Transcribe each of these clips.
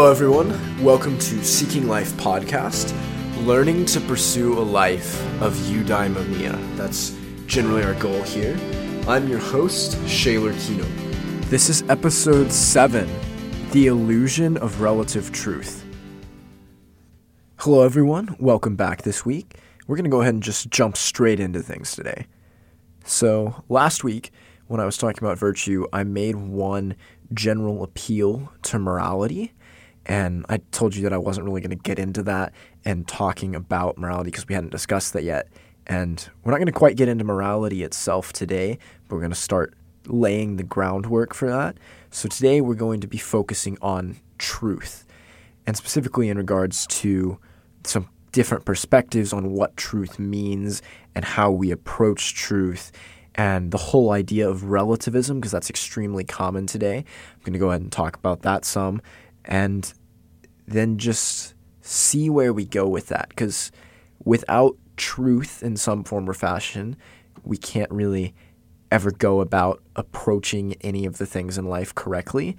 Hello, everyone. Welcome to Seeking Life podcast, learning to pursue a life of eudaimonia. That's generally our goal here. I'm your host, Shaler Kino. This is episode 7 The Illusion of Relative Truth. Hello, everyone. Welcome back this week. We're going to go ahead and just jump straight into things today. So, last week, when I was talking about virtue, I made one general appeal to morality. And I told you that I wasn't really going to get into that and talking about morality because we hadn't discussed that yet. And we're not going to quite get into morality itself today, but we're going to start laying the groundwork for that. So today we're going to be focusing on truth, and specifically in regards to some different perspectives on what truth means and how we approach truth and the whole idea of relativism, because that's extremely common today. I'm going to go ahead and talk about that some, and then just see where we go with that. Because without truth in some form or fashion, we can't really ever go about approaching any of the things in life correctly.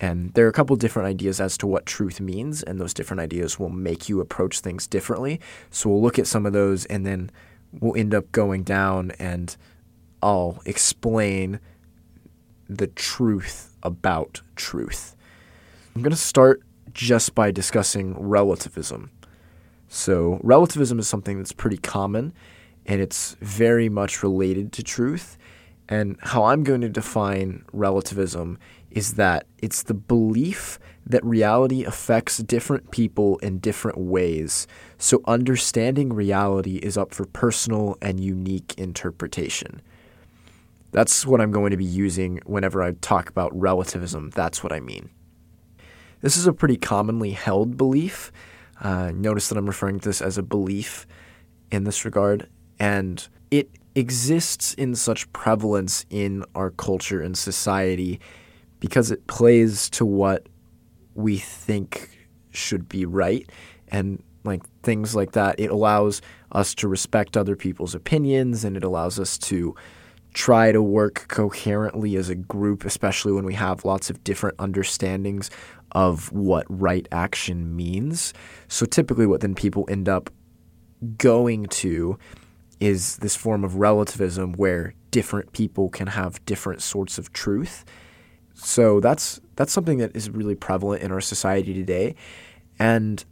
And there are a couple different ideas as to what truth means, and those different ideas will make you approach things differently. So we'll look at some of those, and then we'll end up going down, and I'll explain the truth about truth. I'm going to start just by discussing relativism. So, relativism is something that's pretty common and it's very much related to truth. And how I'm going to define relativism is that it's the belief that reality affects different people in different ways. So, understanding reality is up for personal and unique interpretation. That's what I'm going to be using whenever I talk about relativism. That's what I mean. This is a pretty commonly held belief. Uh, notice that I'm referring to this as a belief in this regard, and it exists in such prevalence in our culture and society because it plays to what we think should be right and like things like that. It allows us to respect other people's opinions and it allows us to try to work coherently as a group, especially when we have lots of different understandings of what right action means. So typically, what then people end up going to is this form of relativism where different people can have different sorts of truth. So that's that's something that is really prevalent in our society today, and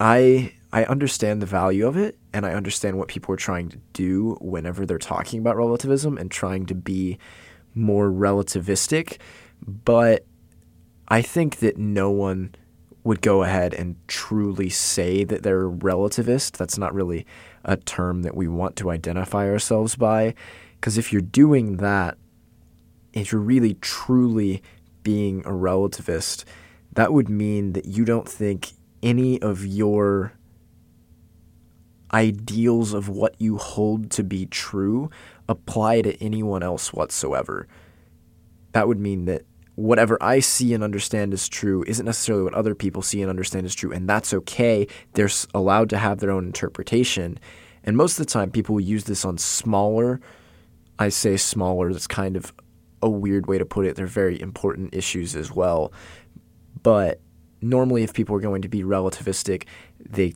I I understand the value of it, and I understand what people are trying to do whenever they're talking about relativism and trying to be more relativistic, but I think that no one would go ahead and truly say that they're relativist. That's not really a term that we want to identify ourselves by. Because if you're doing that, if you're really truly being a relativist, that would mean that you don't think any of your ideals of what you hold to be true apply to anyone else whatsoever. That would mean that whatever I see and understand is true isn't necessarily what other people see and understand is true, and that's okay. They're allowed to have their own interpretation. And most of the time, people use this on smaller, I say smaller, that's kind of a weird way to put it. They're very important issues as well. But normally, if people are going to be relativistic, they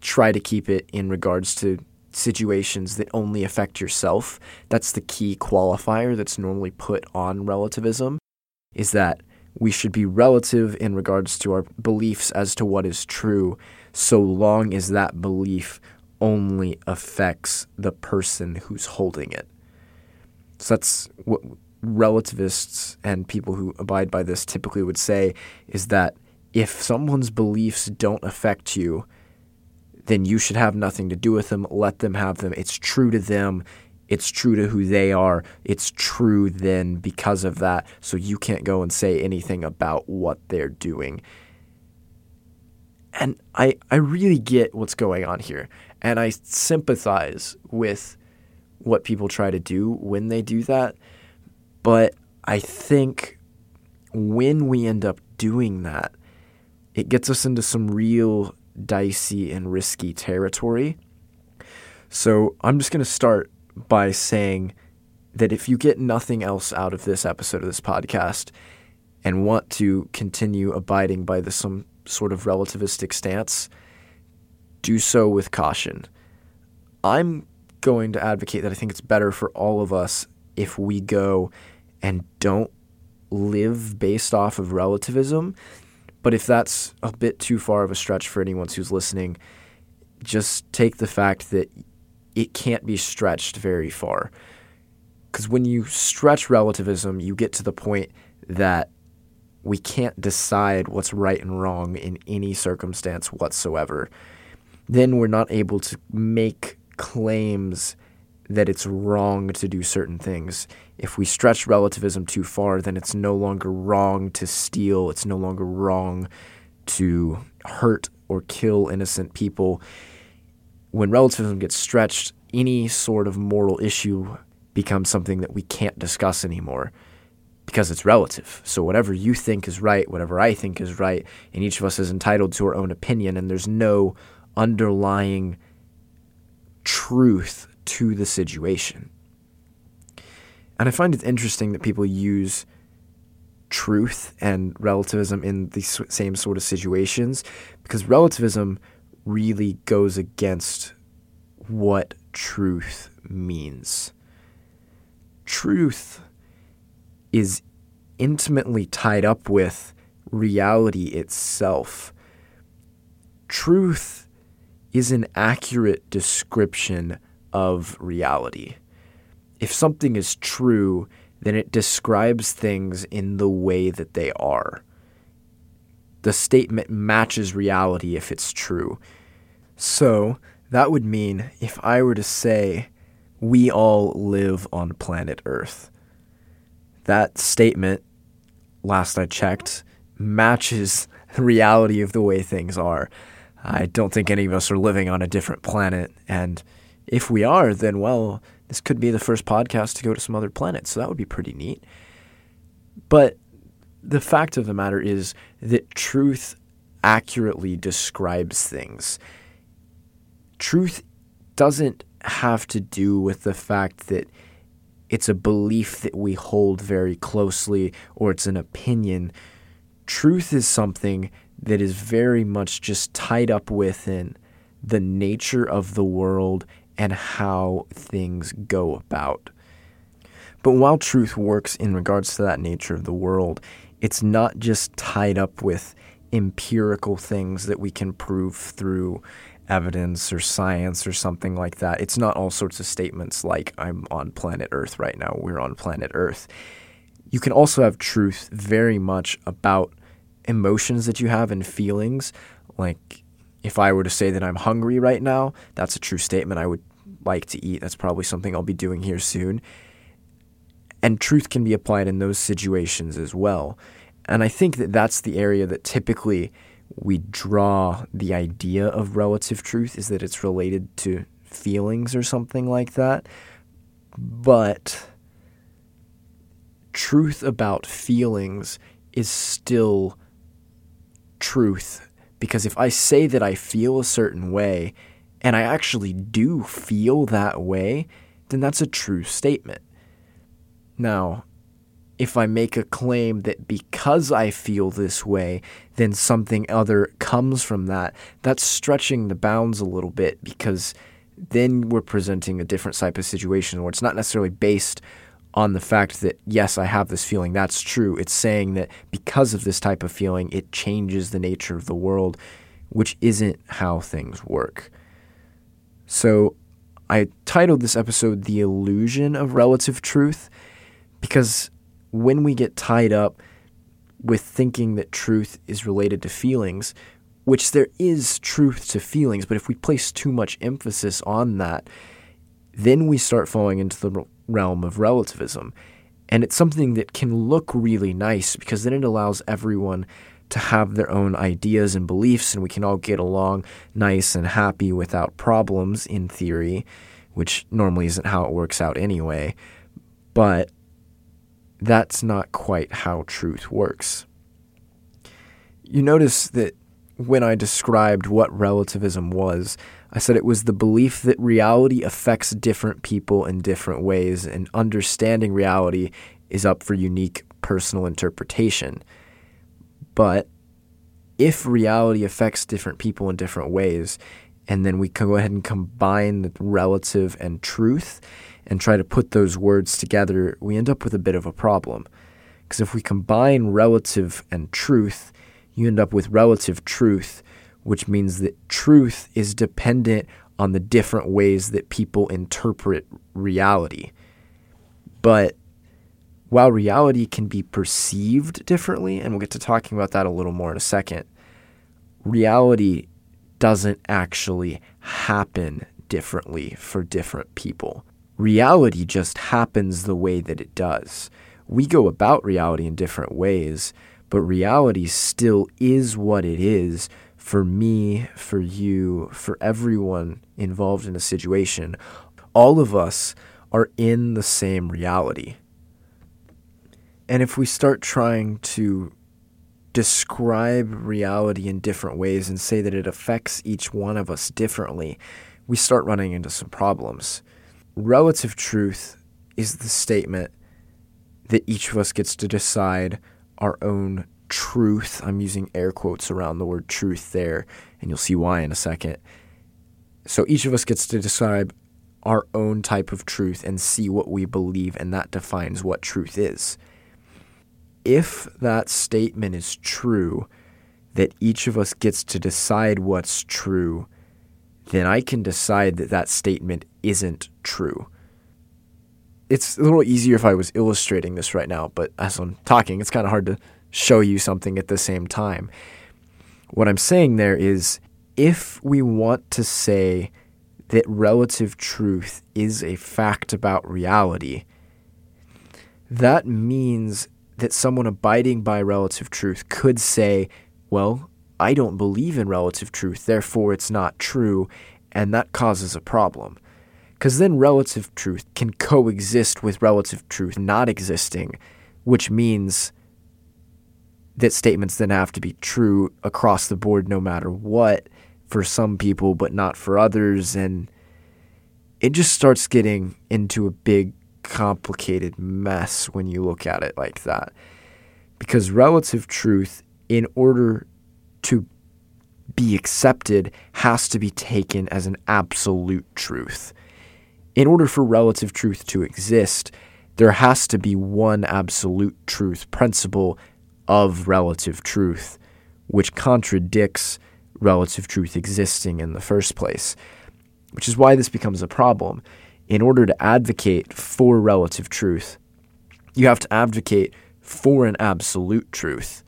try to keep it in regards to situations that only affect yourself. That's the key qualifier that's normally put on relativism is that we should be relative in regards to our beliefs as to what is true, so long as that belief only affects the person who's holding it. So that's what relativists and people who abide by this typically would say is that if someone's beliefs don't affect you, then you should have nothing to do with them. Let them have them. It's true to them. It's true to who they are. It's true then because of that. So you can't go and say anything about what they're doing. And I, I really get what's going on here. And I sympathize with what people try to do when they do that. But I think when we end up doing that, it gets us into some real dicey and risky territory. So I'm just going to start by saying that if you get nothing else out of this episode of this podcast, and want to continue abiding by the, some sort of relativistic stance, do so with caution. I'm going to advocate that I think it's better for all of us if we go and don't live based off of relativism. But if that's a bit too far of a stretch for anyone who's listening, just take the fact that it can't be stretched very far. Because when you stretch relativism, you get to the point that we can't decide what's right and wrong in any circumstance whatsoever. Then we're not able to make claims that it's wrong to do certain things. If we stretch relativism too far, then it's no longer wrong to steal, it's no longer wrong to hurt or kill innocent people. When relativism gets stretched, any sort of moral issue becomes something that we can't discuss anymore because it's relative. So whatever you think is right, whatever I think is right, and each of us is entitled to our own opinion, and there's no underlying truth to the situation. And I find it interesting that people use truth and relativism in the same sort of situations because relativism really goes against what truth means. Truth is intimately tied up with reality itself. Truth is an accurate description of reality. If something is true, then it describes things in the way that they are. The statement matches reality if it's true. So, that would mean if I were to say, we all live on planet Earth, that statement, last I checked, matches the reality of the way things are. I don't think any of us are living on a different planet. And if we are, then, well, this could be the first podcast to go to some other planet. So that would be pretty neat. But the fact of the matter is that truth accurately describes things. Truth doesn't have to do with the fact that it's a belief that we hold very closely or it's an opinion. Truth is something that is very much just tied up within the nature of the world and how things go about. But while truth works in regards to that nature of the world, it's not just tied up with empirical things that we can prove through evidence or science or something like that. It's not all sorts of statements like, I'm on planet Earth right now, we're on planet Earth. You can also have truth very much about emotions that you have and feelings. Like, if I were to say that I'm hungry right now, that's a true statement. I would like to eat. That's probably something I'll be doing here soon. And truth can be applied in those situations as well. And I think that that's the area that typically we draw the idea of relative truth is that it's related to feelings or something like that. But truth about feelings is still truth because if I say that I feel a certain way and I actually do feel that way, then that's a true statement. Now, if I make a claim that because I feel this way, then something other comes from that, that's stretching the bounds a little bit because then we're presenting a different type of situation where it's not necessarily based on the fact that, yes, I have this feeling. That's true. It's saying that because of this type of feeling, it changes the nature of the world, which isn't how things work. So I titled this episode The Illusion of Relative Truth because when we get tied up with thinking that truth is related to feelings, which there is truth to feelings, but if we place too much emphasis on that, then we start falling into the realm of relativism. And it's something that can look really nice because then it allows everyone to have their own ideas and beliefs, and we can all get along nice and happy without problems in theory, which normally isn't how it works out anyway. But that's not quite how truth works. You notice that when I described what relativism was, I said it was the belief that reality affects different people in different ways, and understanding reality is up for unique personal interpretation. But if reality affects different people in different ways, and then we can go ahead and combine the relative and truth and try to put those words together, we end up with a bit of a problem. Because if we combine relative and truth, you end up with relative truth, which means that truth is dependent on the different ways that people interpret reality. But while reality can be perceived differently, and we'll get to talking about that a little more in a second, reality doesn't actually happen differently for different people. Reality just happens the way that it does. We go about reality in different ways, but reality still is what it is for me, for you, for everyone involved in a situation. All of us are in the same reality. And if we start trying to describe reality in different ways and say that it affects each one of us differently, we start running into some problems. Relative truth is the statement that each of us gets to decide our own truth. I'm using air quotes around the word truth there, and you'll see why in a second. So each of us gets to decide our own type of truth and see what we believe, and that defines what truth is if that statement is true, that each of us gets to decide what's true, then I can decide that that statement isn't true. It's a little easier if I was illustrating this right now, but as I'm talking, it's kind of hard to show you something at the same time. What I'm saying there is if we want to say that relative truth is a fact about reality, that means that someone abiding by relative truth could say, well, I don't believe in relative truth, therefore it's not true, and that causes a problem. Because then relative truth can coexist with relative truth not existing, which means that statements then have to be true across the board no matter what for some people, but not for others. And it just starts getting into a big complicated mess when you look at it like that. Because relative truth, in order to be accepted, has to be taken as an absolute truth. In order for relative truth to exist, there has to be one absolute truth principle of relative truth, which contradicts relative truth existing in the first place, which is why this becomes a problem in order to advocate for relative truth, you have to advocate for an absolute truth.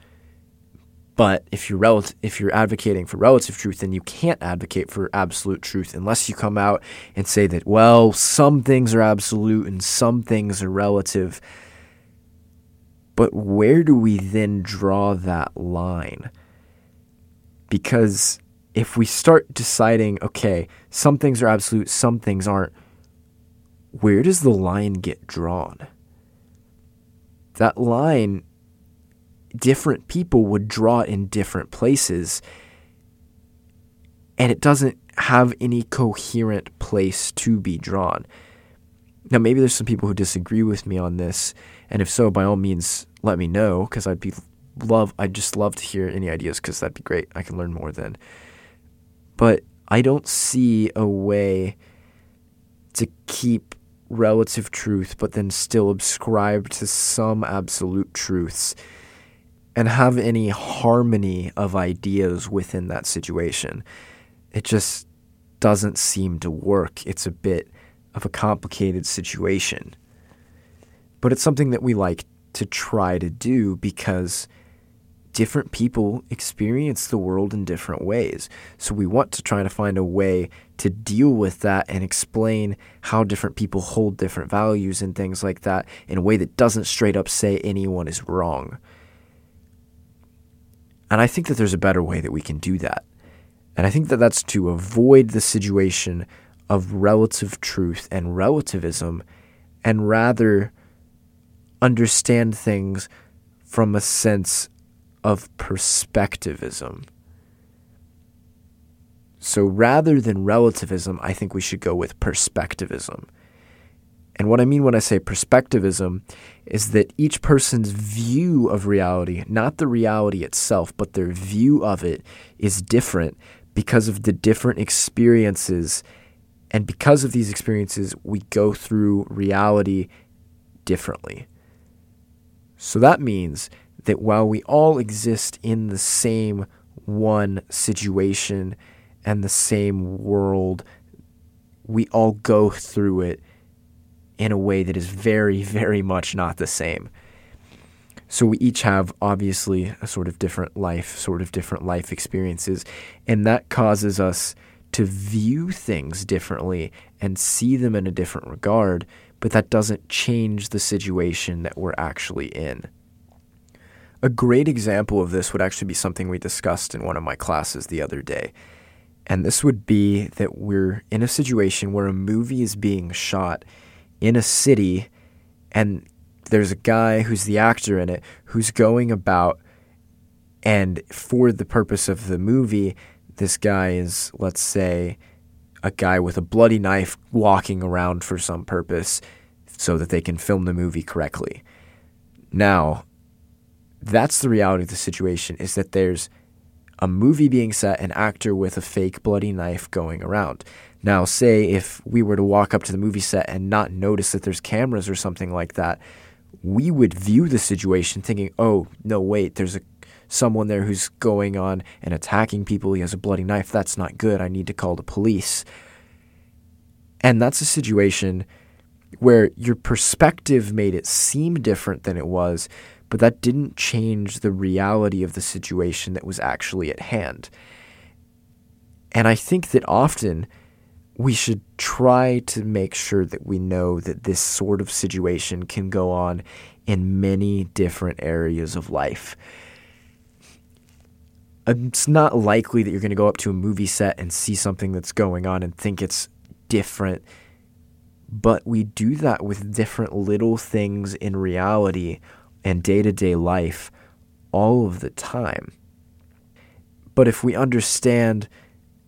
But if you're rel- if you're advocating for relative truth, then you can't advocate for absolute truth unless you come out and say that well, some things are absolute and some things are relative. But where do we then draw that line? Because if we start deciding, okay, some things are absolute, some things aren't, where does the line get drawn? That line, different people would draw in different places, and it doesn't have any coherent place to be drawn. Now, maybe there's some people who disagree with me on this, and if so, by all means, let me know because I'd be love. I'd just love to hear any ideas because that'd be great. I can learn more then. But I don't see a way to keep relative truth, but then still ascribe to some absolute truths and have any harmony of ideas within that situation. It just doesn't seem to work. It's a bit of a complicated situation. But it's something that we like to try to do because different people experience the world in different ways. So we want to try to find a way to deal with that and explain how different people hold different values and things like that in a way that doesn't straight up say anyone is wrong. And I think that there's a better way that we can do that. And I think that that's to avoid the situation of relative truth and relativism and rather understand things from a sense of perspectivism. So rather than relativism, I think we should go with perspectivism. And what I mean when I say perspectivism is that each person's view of reality, not the reality itself, but their view of it, is different because of the different experiences. And because of these experiences, we go through reality differently. So that means that while we all exist in the same one situation and the same world, we all go through it in a way that is very, very much not the same. So we each have obviously a sort of different life, sort of different life experiences, and that causes us to view things differently and see them in a different regard, but that doesn't change the situation that we're actually in. A great example of this would actually be something we discussed in one of my classes the other day. And this would be that we're in a situation where a movie is being shot in a city and there's a guy who's the actor in it who's going about and for the purpose of the movie this guy is let's say a guy with a bloody knife walking around for some purpose so that they can film the movie correctly. Now, that's the reality of the situation is that there's a movie being set, an actor with a fake bloody knife going around. Now, say if we were to walk up to the movie set and not notice that there's cameras or something like that, we would view the situation thinking, "Oh, no, wait, there's a someone there who's going on and attacking people. He has a bloody knife. That's not good. I need to call the police." And that's a situation where your perspective made it seem different than it was, but that didn't change the reality of the situation that was actually at hand. And I think that often we should try to make sure that we know that this sort of situation can go on in many different areas of life. Um, it's not likely that you're going to go up to a movie set and see something that's going on and think it's different, but we do that with different little things in reality and day to day life all of the time. But if we understand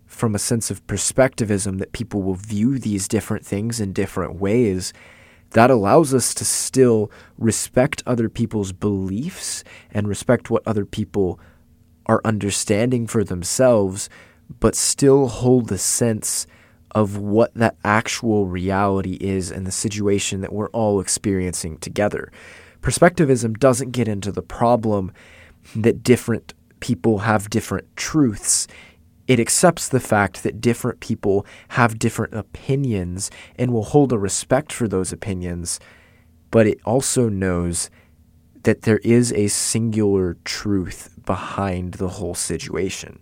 from a sense of perspectivism that people will view these different things in different ways, that allows us to still respect other people's beliefs and respect what other people are understanding for themselves, but still hold the sense of what that actual reality is and the situation that we're all experiencing together. Perspectivism doesn't get into the problem that different people have different truths. It accepts the fact that different people have different opinions and will hold a respect for those opinions, but it also knows that there is a singular truth behind the whole situation.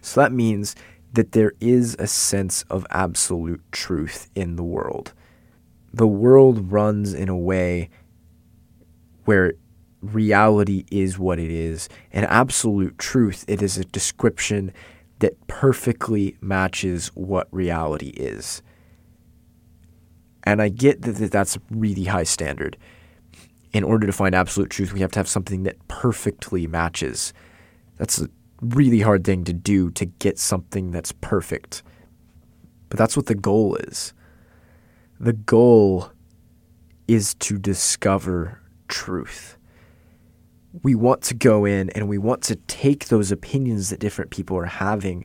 So that means that there is a sense of absolute truth in the world. The world runs in a way where reality is what it is. And absolute truth, it is a description that perfectly matches what reality is. And I get that that's a really high standard. In order to find absolute truth, we have to have something that perfectly matches. That's a really hard thing to do to get something that's perfect. But that's what the goal is. The goal is to discover truth. We want to go in and we want to take those opinions that different people are having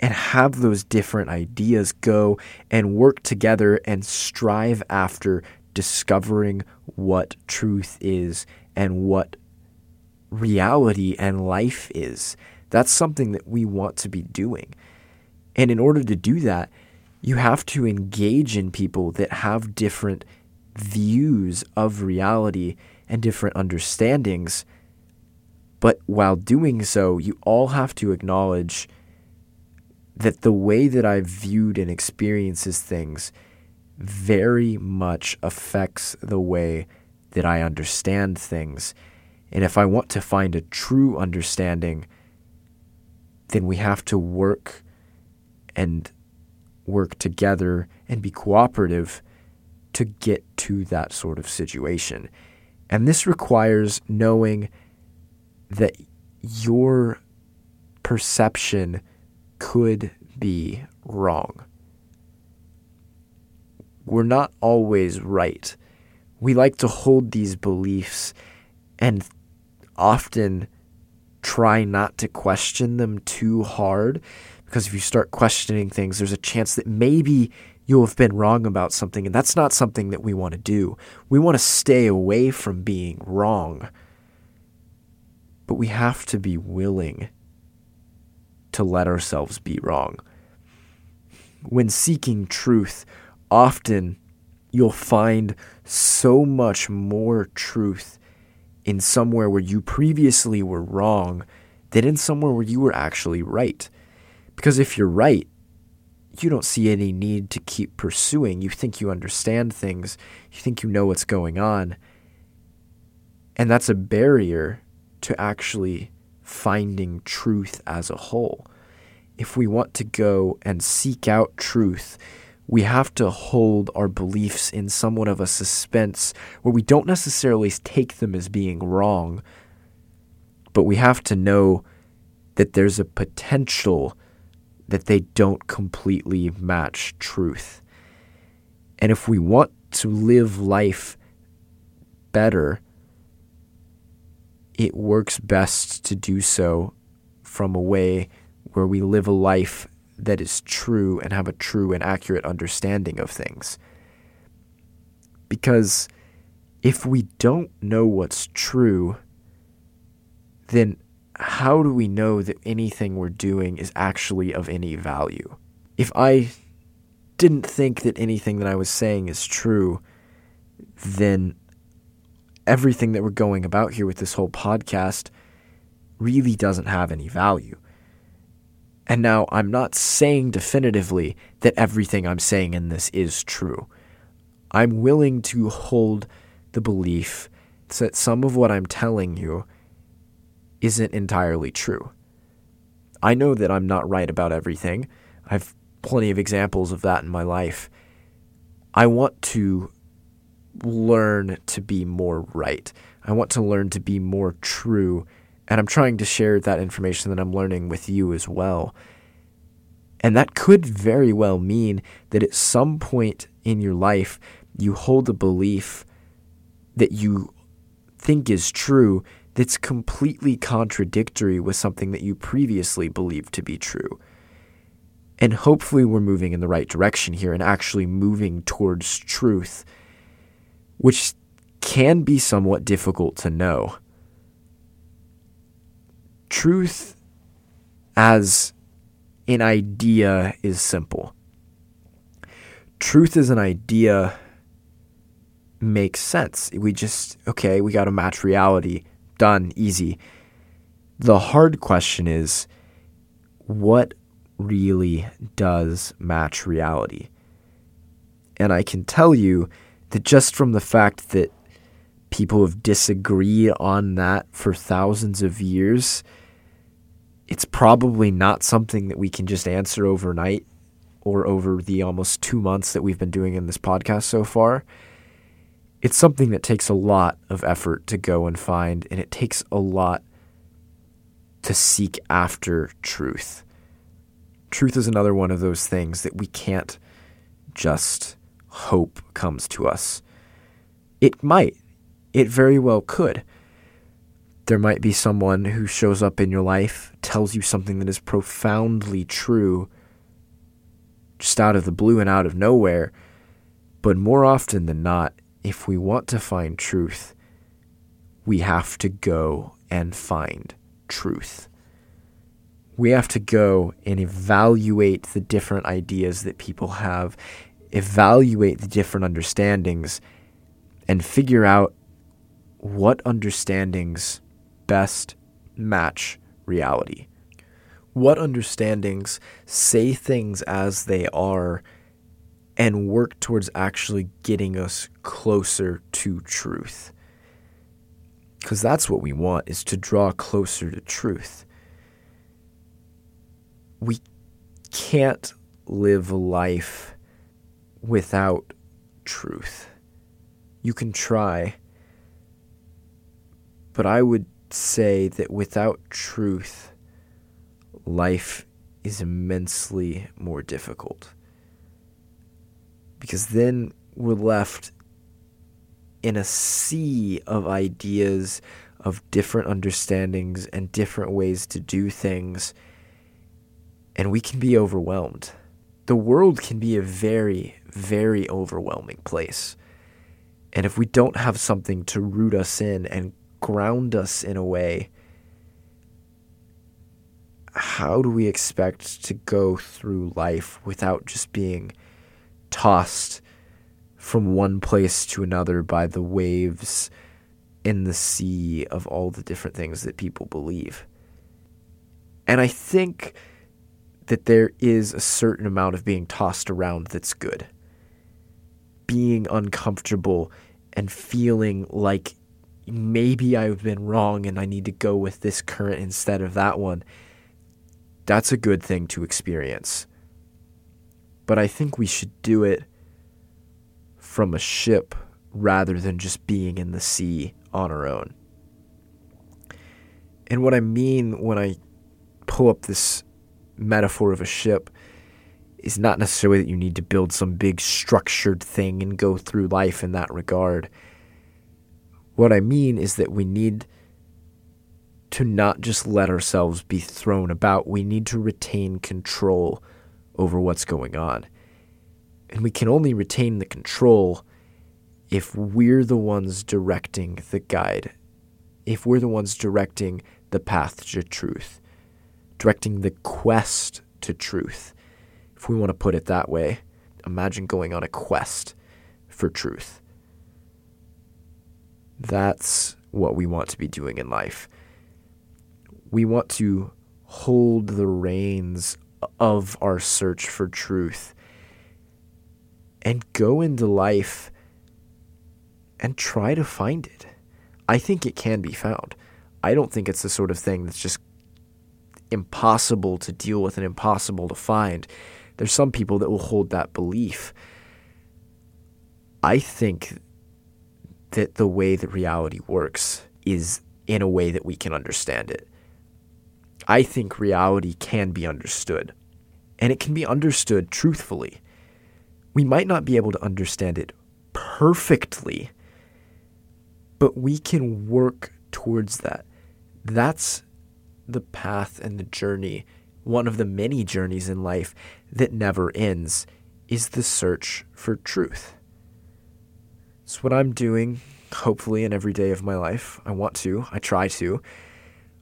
and have those different ideas go and work together and strive after discovering what truth is and what reality and life is. That's something that we want to be doing. And in order to do that, you have to engage in people that have different views of reality and different understandings. But while doing so, you all have to acknowledge that the way that I've viewed and experiences things very much affects the way that I understand things. And if I want to find a true understanding, then we have to work and work together and be cooperative to get to that sort of situation. And this requires knowing that your perception could be wrong. we're not always right. We like to hold these beliefs and often try not to question them too hard because if you start questioning things, there's a chance that maybe you'll have been wrong about something, and that's not something that we want to do. We want to stay away from being wrong. But we have to be willing to let ourselves be wrong. When seeking truth, often you'll find so much more truth in somewhere where you previously were wrong than in somewhere where you were actually right. Because if you're right, you don't see any need to keep pursuing. You think you understand things, you think you know what's going on. And that's a barrier to actually finding truth as a whole. If we want to go and seek out truth, we have to hold our beliefs in somewhat of a suspense where we don't necessarily take them as being wrong, but we have to know that there's a potential that they don't completely match truth. And if we want to live life better, it works best to do so from a way where we live a life that is true and have a true and accurate understanding of things. Because if we don't know what's true, then how do we know that anything we're doing is actually of any value? If I didn't think that anything that I was saying is true, then everything that we're going about here with this whole podcast really doesn't have any value. And now I'm not saying definitively that everything I'm saying in this is true. I'm willing to hold the belief that some of what I'm telling you isn't entirely true. I know that I'm not right about everything. I've plenty of examples of that in my life. I want to learn to be more right. I want to learn to be more true. And I'm trying to share that information that I'm learning with you as well. And that could very well mean that at some point in your life, you hold a belief that you think is true that's completely contradictory with something that you previously believed to be true. And hopefully, we're moving in the right direction here and actually moving towards truth, which can be somewhat difficult to know. Truth as an idea is simple. Truth as an idea makes sense. We just, okay, we got to match reality done, easy. The hard question is what really does match reality? And I can tell you that just from the fact that people have disagreed on that for thousands of years, it's probably not something that we can just answer overnight or over the almost two months that we've been doing in this podcast so far it's something that takes a lot of effort to go and find, and it takes a lot to seek after truth. Truth is another one of those things that we can't just hope comes to us. It might, it very well could. There might be someone who shows up in your life, tells you something that is profoundly true, just out of the blue and out of nowhere. But more often than not, if we want to find truth, we have to go and find truth. We have to go and evaluate the different ideas that people have, evaluate the different understandings, and figure out what understandings best match reality. What understandings say things as they are and work towards actually getting us closer to truth. Because that's what we want, is to draw closer to truth. We can't live life without truth. You can try, but I would say that without truth, life is immensely more difficult because then we're left in a sea of ideas, of different understandings, and different ways to do things. And we can be overwhelmed. The world can be a very, very overwhelming place. And if we don't have something to root us in and ground us in a way, how do we expect to go through life without just being tossed from one place to another by the waves in the sea of all the different things that people believe? And I think that there is a certain amount of being tossed around that's good. Being uncomfortable and feeling like maybe I've been wrong and I need to go with this current instead of that one that's a good thing to experience. But I think we should do it from a ship rather than just being in the sea on our own. And what I mean when I pull up this metaphor of a ship is not necessarily that you need to build some big structured thing and go through life in that regard. What I mean is that we need to not just let ourselves be thrown about. We need to retain control over what's going on. And we can only retain the control if we're the ones directing the guide, if we're the ones directing the path to truth, directing the quest to truth, if we want to put it that way. Imagine going on a quest for truth. That's what we want to be doing in life we want to hold the reins of our search for truth and go into life and try to find it. I think it can be found. I don't think it's the sort of thing that's just impossible to deal with and impossible to find. There's some people that will hold that belief. I think that the way that reality works is in a way that we can understand it. I think reality can be understood. And it can be understood truthfully. We might not be able to understand it perfectly, but we can work towards that. That's the path and the journey, one of the many journeys in life that never ends, is the search for truth. It's what I'm doing, hopefully, in every day of my life. I want to, I try to.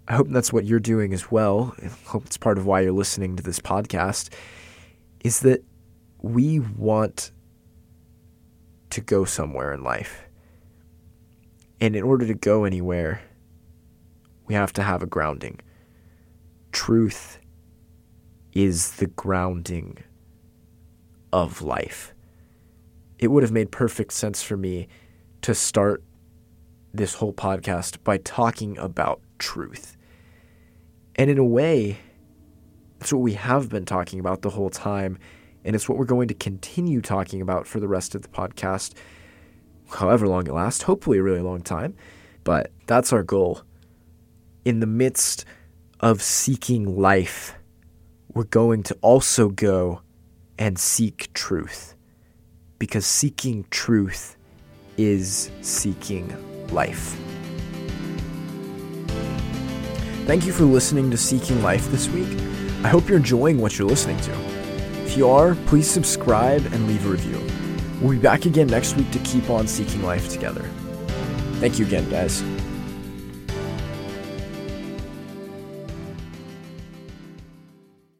I hope that's what you're doing as well. I hope it's part of why you're listening to this podcast. Is that we want to go somewhere in life. And in order to go anywhere, we have to have a grounding. Truth is the grounding of life. It would have made perfect sense for me to start this whole podcast by talking about truth. And in a way, that's what we have been talking about the whole time. And it's what we're going to continue talking about for the rest of the podcast, however long it lasts, hopefully a really long time. But that's our goal. In the midst of seeking life, we're going to also go and seek truth. Because seeking truth is seeking life. Thank you for listening to Seeking Life this week. I hope you're enjoying what you're listening to. If you are, please subscribe and leave a review. We'll be back again next week to keep on seeking life together. Thank you again, guys.